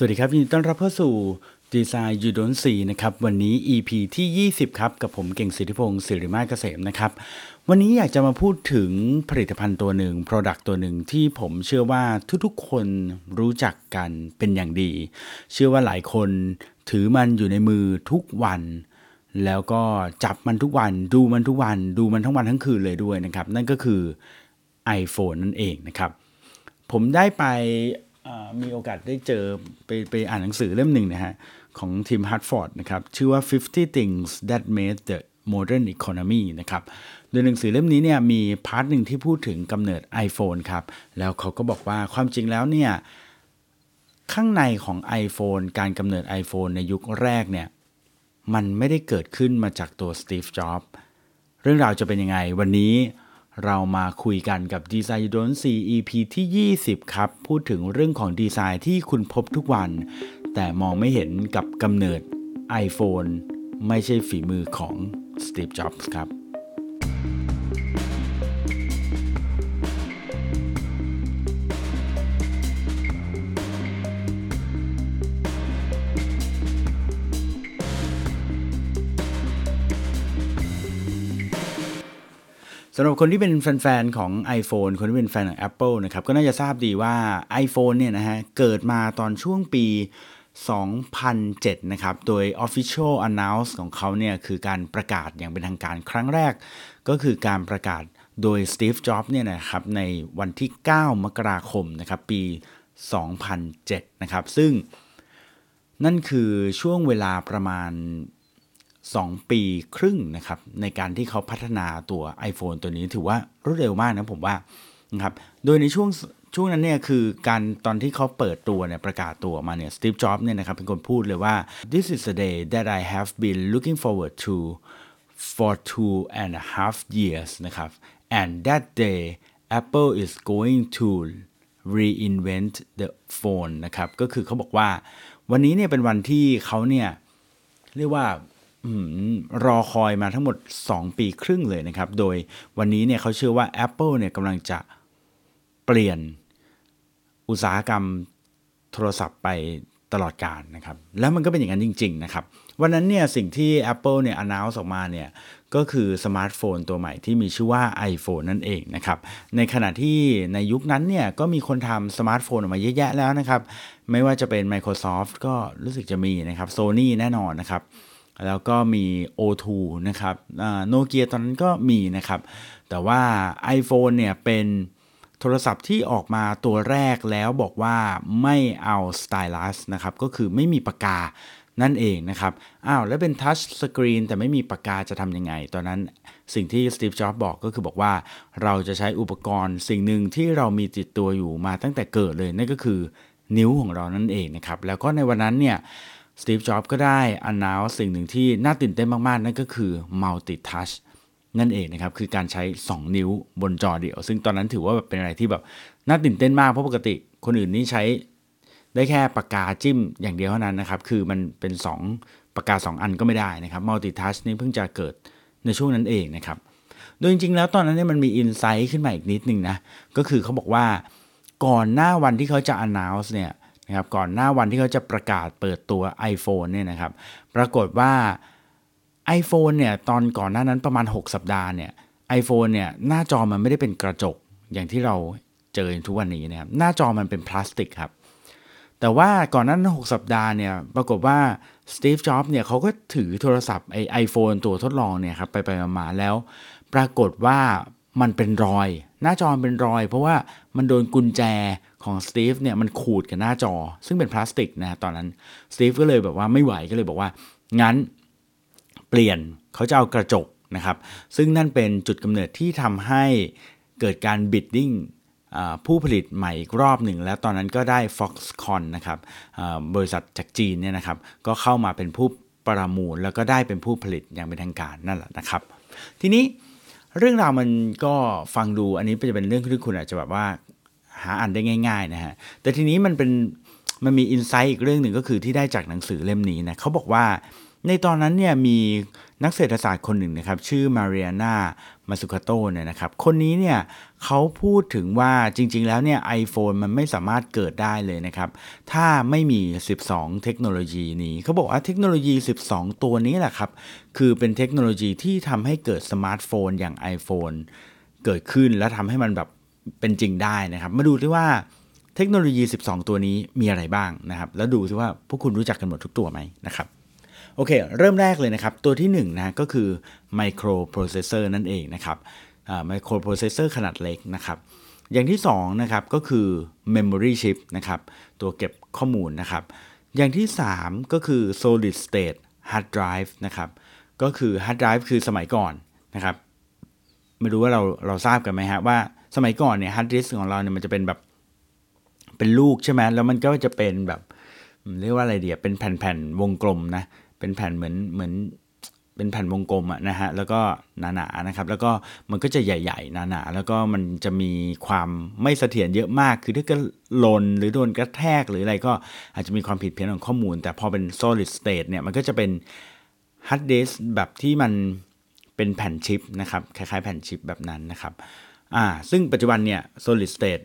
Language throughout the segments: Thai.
สวัสดีครับยินดีต้อนรับเข้าสู่ดีไซน์ยูดนซีนะครับวันนี้ EP ที่ 20 ครับ กับผมเก่งสิทธิพงศ์สิริมาเกษมนะครับ วันนี้อยากจะมาพูดถึงผลิตภัณฑ์ตัวหนึ่ง Product ตัวหนึ่งที่ผมเชื่อว่าทุกๆ คนรู้จักกันเป็นอย่างดี เชื่อว่าหลายคนถือมันอยู่ในมือทุกวัน แล้วก็จับมันทุกวัน ดูมันทุกวัน ดูมันทั้งวันทั้งคืนเลยด้วยนะครับ นั่นก็คือ iPhone นั่นเองนะครับ ผมได้ไป มีโอกาสได้เจอไปไปอ่านหนังสือเล่มหนึ่งนะฮะ ของ Tim Harford นะครับ ชื่อว่า 50 things that made the modern economy นะครับ โดยหนังสือเล่มนี้เนี่ยมี part หนึ่งที่พูดถึงกำเนิด iPhone ครับ แล้วเขาก็บอกว่าความจริงแล้วเนี่ย ข้างในของ iPhone การกำเนิด iPhone ในยุคแรกเนี่ย มันไม่ได้เกิดขึ้นมาจากตัว Steve Jobs เรื่องราวจะเป็นยังไงวันนี้ เรามาคุยกันกับดีไซน์โดน 4 EP ที่ 20 ครับ พูดถึงเรื่องของดีไซน์ที่คุณพบทุกวัน แต่มองไม่เห็นกับกำเนิด iPhone ไม่ใช่ฝีมือของสตีฟจ็อบส์ครับ สำหรับคนที่เป็นแฟนๆของ iPhone คนที่เป็นแฟนของ Apple นะครับก็น่าจะทราบดีว่า iPhone เนี่ยนะฮะเกิดมาตอนช่วงปี 2007 นะครับ โดย Official Announce ของเขาเนี่ยคือการประกาศอย่างเป็นทางการครั้งแรก ก็คือการประกาศโดย Steve Jobs เนี่ยนะครับในวันที่ 9 มกราคมนะครับปี 2007 นะครับ ซึ่งนั่นคือช่วงเวลาประมาณ 2 ปีครึ่งนะครับในการที่เขาพัฒนาตัว iPhone ตัวนี้ถือว่ารวดเร็วมากนะผมว่านะครับโดยในช่วงช่วงนั้นเนี่ยคือการตอนที่เขาเปิดตัวเนี่ยประกาศตัวมาเนี่ยสตีฟจ็อบส์เนี่ยนะครับเป็นคนพูดเลยว่า this is the day that I have been looking forward to for two and a half years นะครับ and that day Apple is going to reinvent the phone นะครับก็คือเขาบอกว่าวันนี้เนี่ยเป็นวันที่เขาเนี่ยเรียกว่า รอคอยมาทั้งหมด 2 ปีครึ่งเลยนะครับ โดยวันนี้เนี่ยเขาเชื่อว่า Apple เนี่ยกำลังจะเปลี่ยนอุตสาหกรรมโทรศัพท์ไปตลอดการนะครับ แล้วมันก็เป็นอย่างนั้นจริง ๆ นะครับ วันนั้นเนี่ยสิ่งที่ Apple เนี่ย announce ออกมาเนี่ย ก็คือสมาร์ทโฟนตัวใหม่ที่มีชื่อว่า iPhone นั่นเองนะครับ ในขณะที่ในยุคนั้นเนี่ย ก็มีคนทำสมาร์ทโฟนออกมาเยอะแยะแล้วนะครับ ไม่ว่าจะเป็น Microsoft ก็รู้สึกจะมีนะครับ Sony แน่นอนนะครับ แล้วก็มี O2 นะครับโนเกียตอนนั้นก็มีนะครับ แต่ว่า iPhone เนี่ยเป็นโทรศัพท์ที่ออกมาตัวแรกแล้วบอกว่าไม่เอา stylus นะครับ ก็คือไม่มีปากกานั่นเองนะครับ อ้าวแล้วเป็น touch screen แต่ไม่มีปากกาจะทำยังไง ตอนนั้นสิ่งที่สตีฟ จ็อบส์บอกก็คือบอกว่าเราจะใช้อุปกรณ์สิ่งหนึ่งที่เรามีติดตัวอยู่มาตั้งแต่เกิดเลย นั่นก็คือนิ้วของเรานั่นเองนะครับ แล้วก็ในวันนั้นเนี่ย สตีฟ จ็อบก็ได้อนนาวสิ่งหนึ่งที่น่าตื่นเต้นมาก ๆ นั่นก็คือ multi touch นั่นเองนะครับ คือการใช้ 2 นิ้วบนจอเดียว ซึ่งตอนนั้นถือว่าแบบเป็นอะไรที่แบบน่าตื่นเต้นมาก เพราะปกติคนอื่นนี่ใช้ได้แค่ปากกาจิ้มอย่างเดียวเท่านั้นนะครับ คือมันเป็น 2 ปากกา 2 อันก็ไม่ได้นะครับ multi touch นี่เพิ่งจะเกิดในช่วงนั้นเองนะครับ โดยจริง ๆ แล้วตอนนั้นเนี่ยมันมีอินไซต์ขึ้นมาอีกนิดนึงนะ ก็คือเขาบอกว่าก่อนหน้าวันที่เขาจะ announce เนี่ย นะครับก่อนหน้าวันที่เขาจะประกาศเปิดตัว iPhone เนี่ยนะครับ ปรากฏว่า iPhone เนี่ยตอนก่อนหน้านั้นประมาณ 6 สัปดาห์เนี่ย iPhone เนี่ยหน้าจอมันไม่ได้เป็นกระจกอย่างที่เราเจอทุกวันนี้นะครับหน้าจอมันเป็นพลาสติกครับ แต่ว่าก่อนนั้น 6 สัปดาห์เนี่ยปรากฏว่า Steve Jobs เนี่ยเขาก็ถือโทรศัพท์ไอ iPhone ตัวทดลองเนี่ยครับไปไปมาแล้ว ปรากฏว่ามันเป็นรอย หน้าจอเป็นรอย เพราะว่ามันโดนกุญแจ ของ Steve เนี่ยมันขูดกับหน้าจอ ซึ่งเป็นพลาสติกนะตอนนั้น Steve ก็เลยแบบว่าไม่ไหวก็เลยบอกว่า งั้นเปลี่ยนเขาจะเอากระจกนะครับ ซึ่งนั่นเป็นจุดกำเนิดที่ทำให้เกิดการ biddingผู้ผลิตใหม่อีกรอบหนึ่ง แล้วตอนนั้นก็ได้ Foxconn นะครับบริษัทจากจีนเนี่ยนะครับ ก็เข้ามาเป็นผู้ประมูล แล้วก็ได้เป็นผู้ผลิตอย่างเป็นทางการนั่นแหละนะครับ ทีนี้เรื่องราวมันก็ฟังดูอันนี้จะเป็นเรื่องที่คุณอาจจะแบบว่า หาอ่านได้ง่าย ๆ นะฮะ แต่ทีนี้มันเป็นมันมีอินไซต์อีกเรื่องหนึ่งก็คือที่ได้จากหนังสือเล่มนี้นะเขาบอกว่าในตอนนั้นเนี่ยมีนักเศรษฐศาสตร์คนหนึ่งนะครับ ชื่อมาเรียนาMazzucato เนี่ยนะครับ คนนี้เนี่ยเขาพูดถึงว่าจริง ๆ แล้วเนี่ย iPhone มันไม่สามารถเกิดได้เลยนะครับ ถ้าไม่มี 12 เทคโนโลยีนี้เขาบอกว่าเทคโนโลยี 12 ตัวนี้แหละครับ คือเป็นเทคโนโลยีที่ทำให้เกิดสมาร์ทโฟนอย่าง iPhone เกิดขึ้นและทำให้มันแบบ เป็นจริงได้นะครับ มาดูที่ว่าเทคโนโลยี 12 ตัวนี้มีอะไรบ้างนะครับ แล้วดูซิว่าพวกคุณรู้จักกันหมดทุกตัวไหมนะครับโอเค เริ่มแรกเลยนะครับ ตัวที่1 นะก็คือ microprocessor นั่นเองนะครับไมโครโปรเซสเซอร์ขนาดเล็กนะครับอย่างที่2นะครับก็คือ memory chip นะครับตัวเก็บข้อมูลนะครับ อย่างที่ 3 ก็คือ solid state hard drive นะครับก็คือ hard drive คือสมัยก่อนนะครับไม่รู้ว่าเราเราทราบกันไหมฮะว่า สมัยก่อนเนี่ย hard disk ของเราเนี่ยมันจะเป็นแบบเป็นลูกใช่ไหมแล้วมันก็จะเป็นแบบเรียกว่าอะไรเดียเป็นแผ่นๆวงกลมนะเป็นแผ่นเหมือนเหมือนเป็นแผ่นวงกลมอะนะฮะแล้วก็หนาๆนะครับ แล้วก็มันก็จะใหญ่ๆหนาๆแล้วก็มันจะมีความไม่เสถียรเยอะมาก คือถ้าเกิดหล่นหรือโดนกระแทกหรืออะไรก็อาจจะมีความผิดเพี้ยนของข้อมูล แต่พอเป็น solid state เนี่ยมันก็จะเป็น hard disk แบบที่มันเป็นแผ่นชิปนะครับคล้ายๆแผ่นชิปแบบนั้นนะครับ อ่าซึ่งปัจจุบันเนี่ย solid state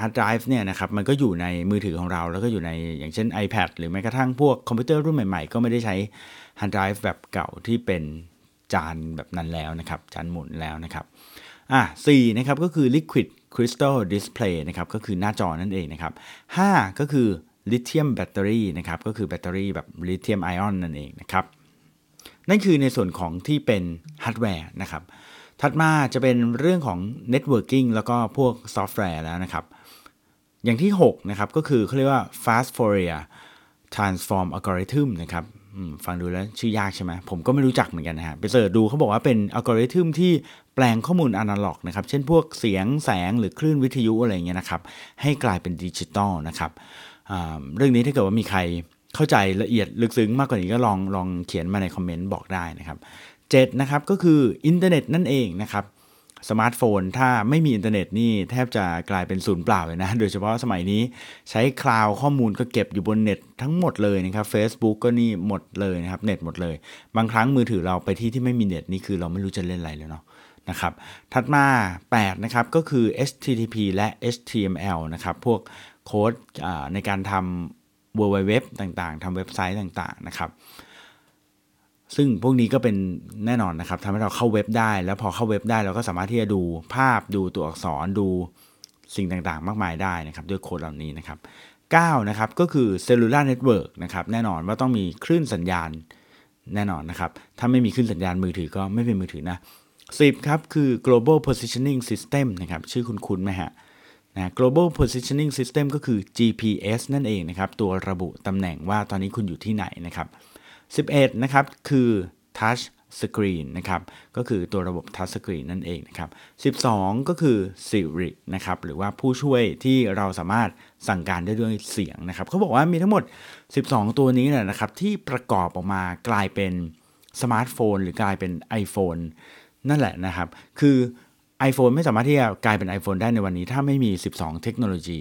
hard drive เนี่ยนะครับมันก็อยู่ในมือถือของเรา แล้วก็อยู่ในอย่างเช่น iPad หรือแม้กระทั่งพวกคอมพิวเตอร์รุ่นใหม่ๆ ก็ไม่ได้ใช้ hard drive แบบเก่าที่เป็นจานแบบนั้นแล้วนะครับจานหมุนแล้วนะครับอะสี่นะครับก็คือ liquid crystal display นะครับก็คือหน้าจอนั่นเองนะครับห้าก็คือ lithium battery นะครับก็คือแบตเตอรี่แบบ lithium ion นั่นเองนะครับนั่นคือในส่วนของที่เป็นฮาร์ดแวร์นะครับ ถัดมาจะเป็นเรื่องของ networking แล้วก็พวกซอฟต์แวร์แล้วนะครับ อย่างที่ 6 นะครับ ก็คือเขาเรียกว่า fast Fourier transform algorithm นะครับฟังดูแล้วชื่อยากใช่ไหมผมก็ไม่รู้จักเหมือนกันนะฮะ ไป search ดูเขาบอกว่าเป็นอัลกอริทึมที่แปลงข้อมูลอนาล็อกนะครับ เช่นพวกเสียงแสงหรือคลื่นวิทยุอะไรเงี้ยนะครับ ให้กลายเป็นดิจิตอลนะครับ เรื่องนี้ถ้าเกิดว่ามีใครเข้าใจละเอียดลึกซึ้งมากกว่านี้ก็ลองลองเขียนมาในคอมเมนต์บอกได้นะครับ 7นะครับก็คืออินเทอร์เน็ตนั่นเองนะครับสมาร์ทโฟนถ้าไม่มีอินเทอร์เน็ตนี่แทบจะกลายเป็นศูนย์เปล่าเลยนะ โดยเฉพาะสมัยนี้ใช้ cloud ข้อมูลก็เก็บอยู่บนเน็ตทั้งหมดเลยนะครับ Facebook ก็นี่หมดเลยนะครับเน็ตหมดเลย บางครั้งมือถือเราไปที่ที่ไม่มีเน็ตนี่คือเราไม่รู้จะเล่นอะไรเลยเนาะนะครับถัดมา 8 นะครับ ก็คือ HTTP และ HTML นะครับ พวกโค้ดในการทำ w w w ต่างๆทำเว็บไซต์ต่างๆนะครับ ซึ่งพวกนี้ก็เป็นแน่นอนนะครับทำให้เราเข้าเว็บได้ แล้วพอเข้าเว็บได้เราก็สามารถที่จะดูภาพดูตัวอักษรดูสิ่งต่างๆ มากมายได้นะครับ ด้วยโค้ดเหล่านี้นะครับ9นะครับก็คือ cellular network นะครับแน่นอนว่าต้องมีคลื่นสัญญาณแน่นอนนะครับ ถ้าไม่มีคลื่นสัญญาณมือถือก็ไม่เป็นมือถือนะ10ครับคือ global positioning system นะครับชื่อคุณคุณไหมฮะนะ global positioning system ก็คือ GPS นั่นเองนะครับ ตัวระบุตำแหน่งว่าตอนนี้คุณอยู่ที่ไหนนะครับ 11 นะครับ คือ touch screen นะครับ ก็คือตัวระบบ touch screen นั่นเองนะครับ 12 ก็คือ Siri นะครับ หรือว่าผู้ช่วยที่เราสามารถสั่งการได้ด้วยเสียงนะครับ เขาบอกว่ามีทั้งหมด 12 ตัวนี้แหละนะครับ ที่ประกอบออกมากลายเป็นสมาร์ทโฟน หรือกลายเป็น iPhone นั่นแหละนะครับ คือ iPhone ไม่สามารถที่จะกลายเป็น iPhone ได้ในวันนี้ ถ้าไม่มี 12 เทคโนโลยี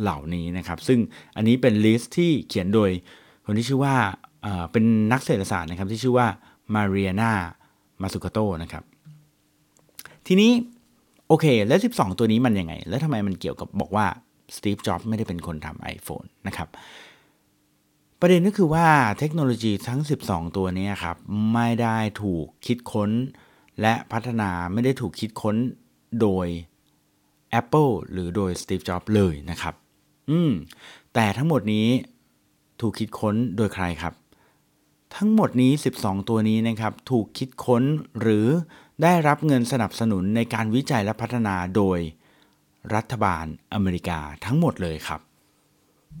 เหล่านี้นะครับ ซึ่งอันนี้เป็น list ที่เขียนโดยคนที่ชื่อว่า เป็นนักเศรษฐศาสตร์นะครับที่ชื่อว่า Mariana Mazzucato นะครับ ทีนี้โอเค แล้ว 12 ตัวนี้มันยังไง แล้วทำไมมันเกี่ยวกับบอกว่า Steve Jobs ไม่ได้เป็นคนทำ iPhone นะครับ ประเด็นก็คือว่าเทคโนโลยีทั้ง 12 ตัวนี้ครับ ไม่ได้ถูกคิดค้น และพัฒนาไม่ได้ถูกคิดค้นโดย Apple หรือโดยสตีฟจ็อบส์เลยนะครับ อืม แต่ทั้งหมดนี้ถูกคิดค้นโดยใครครับ ทั้งหมดนี้ 12 ตัวนี้นะครับถูกคิดค้นหรือได้รับเงินสนับสนุนในการวิจัยและพัฒนาโดยรัฐบาลอเมริกาทั้งหมดเลยครับ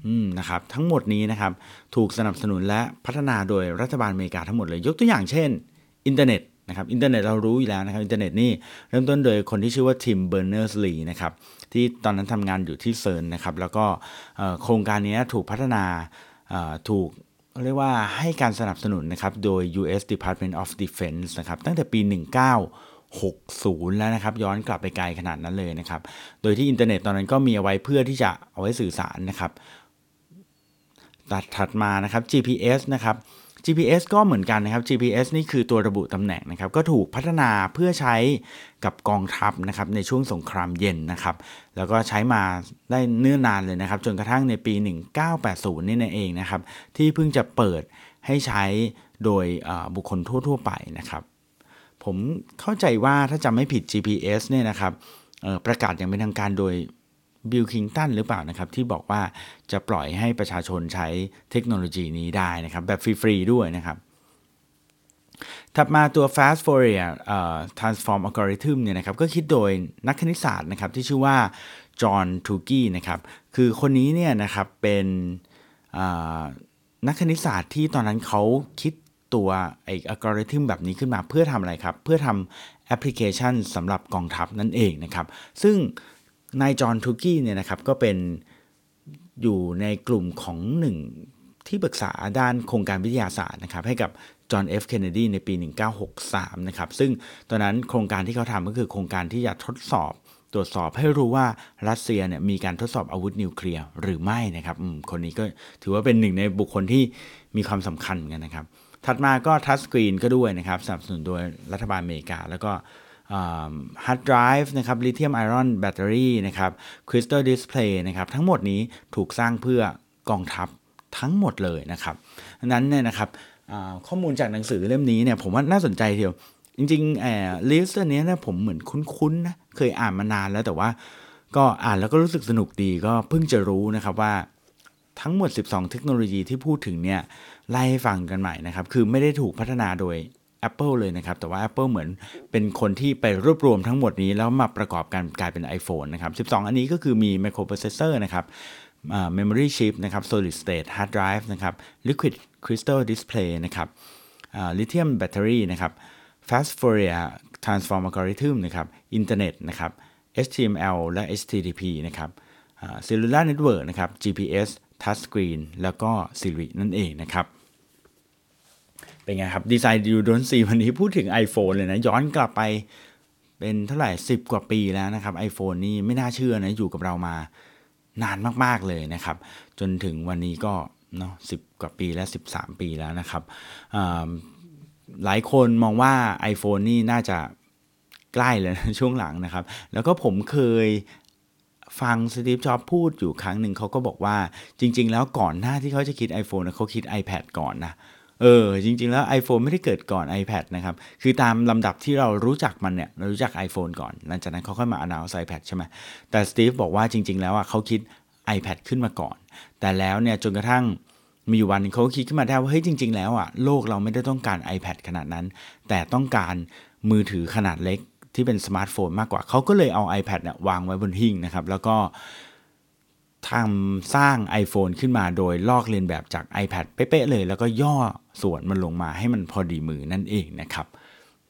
อืมนะครับทั้งหมดนี้นะครับถูกสนับสนุนและพัฒนาโดยรัฐบาลอเมริกาทั้งหมดเลยยกตัวอย่างเช่น อินเทอร์เน็ตนะครับอินเทอร์เน็ตเรารู้อยู่แล้วนะครับอินเทอร์เน็ตนี่เริ่มต้นโดยคนที่ชื่อว่า Tim Berners-Lee นะครับที่ตอนนั้นทำงานอยู่ที่ CERN นะครับแล้วก็โครงการนี้ถูกพัฒนาถูก เรียกว่าให้การสนับสนุนนะครับโดย U.S. Department of Defense นะครับตั้งแต่ปี 1960 แล้วนะครับย้อนกลับไปไกลขนาดนั้นเลยนะครับ โดยที่อินเทอร์เน็ตตอนนั้นก็มีเอาไว้เพื่อที่จะเอาไว้สื่อสารนะครับตัดถัดมานะครับ GPS นะครับ GPS ก็เหมือนกันนะครับ GPS นี่คือตัวระบุตำแหน่งนะครับ ก็ถูกพัฒนาเพื่อใช้กับกองทัพนะครับในช่วงสงครามเย็นนะครับ แล้วก็ใช้มาได้เนิ่นนานเลยนะครับ จนกระทั่งในปี 1980 นี่นเองนะครับ ที่เพิ่งจะเปิดให้ใช้โดยบุคคลทั่ว ๆ ไปนะครับ ผมเข้าใจว่าถ้าจำไม่ผิด GPS เนี่ยนะครับประกาศอย่างเป็นทางการโดย บิลคิงตันหรือเปล่านะครับ ที่บอกว่าจะปล่อยให้ประชาชนใช้เทคโนโลยีนี้ได้นะครับ แบบฟรีๆด้วยนะครับ ถัดมาตัว fast Fourier uh, transform algorithm เนี่ยนะครับ ก็คิดโดยนักคณิตศาสตร์นะครับ ที่ชื่อว่าจอห์นทูกี้นะครับ คือคนนี้เนี่ยนะครับเป็นนักคณิตศาสตร์ที่ตอนนั้นเขาคิดตัวไอ้อัลกอริทึมแบบนี้ขึ้นมาเพื่อทำอะไรครับ เพื่อทำแอปพลิเคชันสำหรับกองทัพนั่นเองนะครับ ซึ่ง นายจอห์นทูกี้เนี่ยนะครับก็เป็นอยู่ในกลุ่มของหนึ่งที่ปรึกษาด้านโครงการวิทยาศาสตร์นะครับ ให้กับจอห์นเอฟเคนเนดีในปี 1963 นะครับ ซึ่งตอนนั้นโครงการที่เขาทำก็คือโครงการที่จะทดสอบตรวจสอบให้รู้ว่ารัสเซียเนี่ยมีการทดสอบอาวุธนิวเคลียร์หรือไม่นะครับคนนี้ก็ถือว่าเป็นหนึ่งในบุคคลที่มีความสำคัญกันนะครับ ถัดมาก็ touch screen ก็ด้วยนะครับสนับสนุนโดยรัฐบาลอเมริกา แล้วก็ hard drive นะครับ lithium-ion battery นะครับ crystal display นะครับทั้งหมดนี้ถูกสร้างเพื่อกองทัพทั้งหมดเลยนะครับนั้นเนี่ยนะครับข้อมูลจากหนังสือเล่มนี้เนี่ยผมว่าน่าสนใจทีเดียว จริงๆไอ้ list นี้นะผมเหมือนคุ้นๆนะเคยอ่านมานานแล้วแต่ว่าก็อ่านแล้วก็รู้สึกสนุกดีก็เพิ่งจะรู้นะครับว่าทั้งหมด 12 เทคโนโลยีที่พูดถึงเนี่ยไล่ฟังกันใหม่นะครับ คือไม่ได้ถูกพัฒนาโดย Apple เลยนะครับ แต่ว่า Apple เหมือนเป็นคนที่ไปรวบรวมทั้งหมดนี้ แล้วมาประกอบกันกลายเป็น iPhone นะครับ 12 อันนี้ก็คือมี microprocessor นะครับ memory chip นะครับ solid state hard drive นะครับ liquid crystal display นะครับ lithium battery นะครับ fast Fourier transform algorithm นะครับ internet นะครับ HTML และ HTTP นะครับ cellular network นะครับ GPS touch screen แล้วก็ Siri นั่นเองนะครับ เป็นไงครับ ดีไซน์ยูโดนซีวันนี้พูดถึง iPhone เลยนะ ย้อนกลับไปเป็นเท่าไหร่ 10 กว่าปีแล้วนะครับ iPhone นี่ไม่น่าเชื่อนะ อยู่กับเรามานานมากๆเลยนะครับ จนถึงวันนี้ก็เนาะสิกว่าปีและ13 ปีแล้วนะครับ หลายคนมองว่า iPhone นี่น่าจะใกล้เลยนะช่วงหลังนะครับ แล้วก็ผมเคยฟังสตีฟจ็อบพูดอยู่ครั้งหนึ่งเขาก็บอกว่าจริง ๆ แล้วก่อนหน้าที่เขาจะคิด iPhone เขาคิด iPad ก่อนนะ เออจริง ๆ แล้ว iPhone ไม่ได้เกิดก่อน iPad นะครับ คือตามลำดับที่เรารู้จักมันเนี่ย เรารู้จัก iPhone ก่อน หลังจากนั้นเขาค่อยมา announce iPad ใช่ไหมแต่สตีฟบอกว่าจริง ๆ แล้วอะเขาคิด iPad ขึ้นมาก่อน แต่แล้วเนี่ยจนกระทั่งมีวันเขาคิดขึ้นมาได้ว่าเฮ้ยจริง ๆ แล้วอะโลกเราไม่ได้ต้องการ iPad ขนาดนั้น แต่ต้องการมือถือขนาดเล็กที่เป็นสมาร์ทโฟนมากกว่า เขาก็เลยเอา iPad เนี่ยวางไว้บนหิ้งนะครับ แล้วก็ ทำสร้าง iPhone ขึ้นมาโดยลอกเลียนแบบจาก iPad เป๊ะๆเลย แล้วก็ย่อส่วนมันลงมาให้มันพอดีมือนั่นเองนะครับ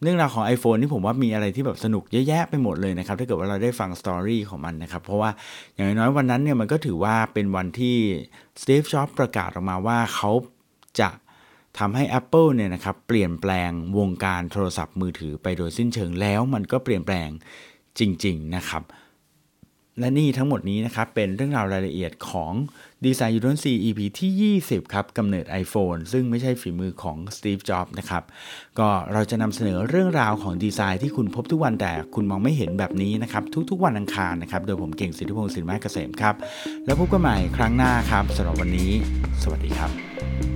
เรื่องราวของ iPhone นี่ผมว่ามีอะไรที่แบบสนุกเยอะแยะไปหมดเลยนะครับถ้าเกิดว่าเราได้ฟังสตอรี่ของมันนะครับ เพราะว่าอย่างน้อยวันนั้นเนี่ยมันก็ถือว่าเป็นวันที่สตีฟจ็อบประกาศออกมาว่าเขาจะทำให้ Apple เนี่ยนะครับเปลี่ยนแปลงวงการโทรศัพท์มือถือไปโดยสิ้นเชิงแล้วมันก็เปลี่ยนแปลงจริง ๆ นะครับ และนี่ทั้งหมดนี้นะครับ เป็นเรื่องราวรายละเอียดของดีไซน์ยูโนซี EP ที่ 20 ครับกำเนิด iPhone ซึ่งไม่ใช่ฝีมือของ Steve Jobs นะครับ ก็เราจะนำเสนอเรื่องราวของดีไซน์ที่คุณพบทุกวันแต่คุณมองไม่เห็นแบบนี้นะครับ ทุกๆวันอังคารนะครับ โดยผมเก่งสิทธิพงศ์สินไม้เกษมครับ แล้วพบกันใหม่ครั้งหน้าครับสำหรับวันนี้ สวัสดีครับ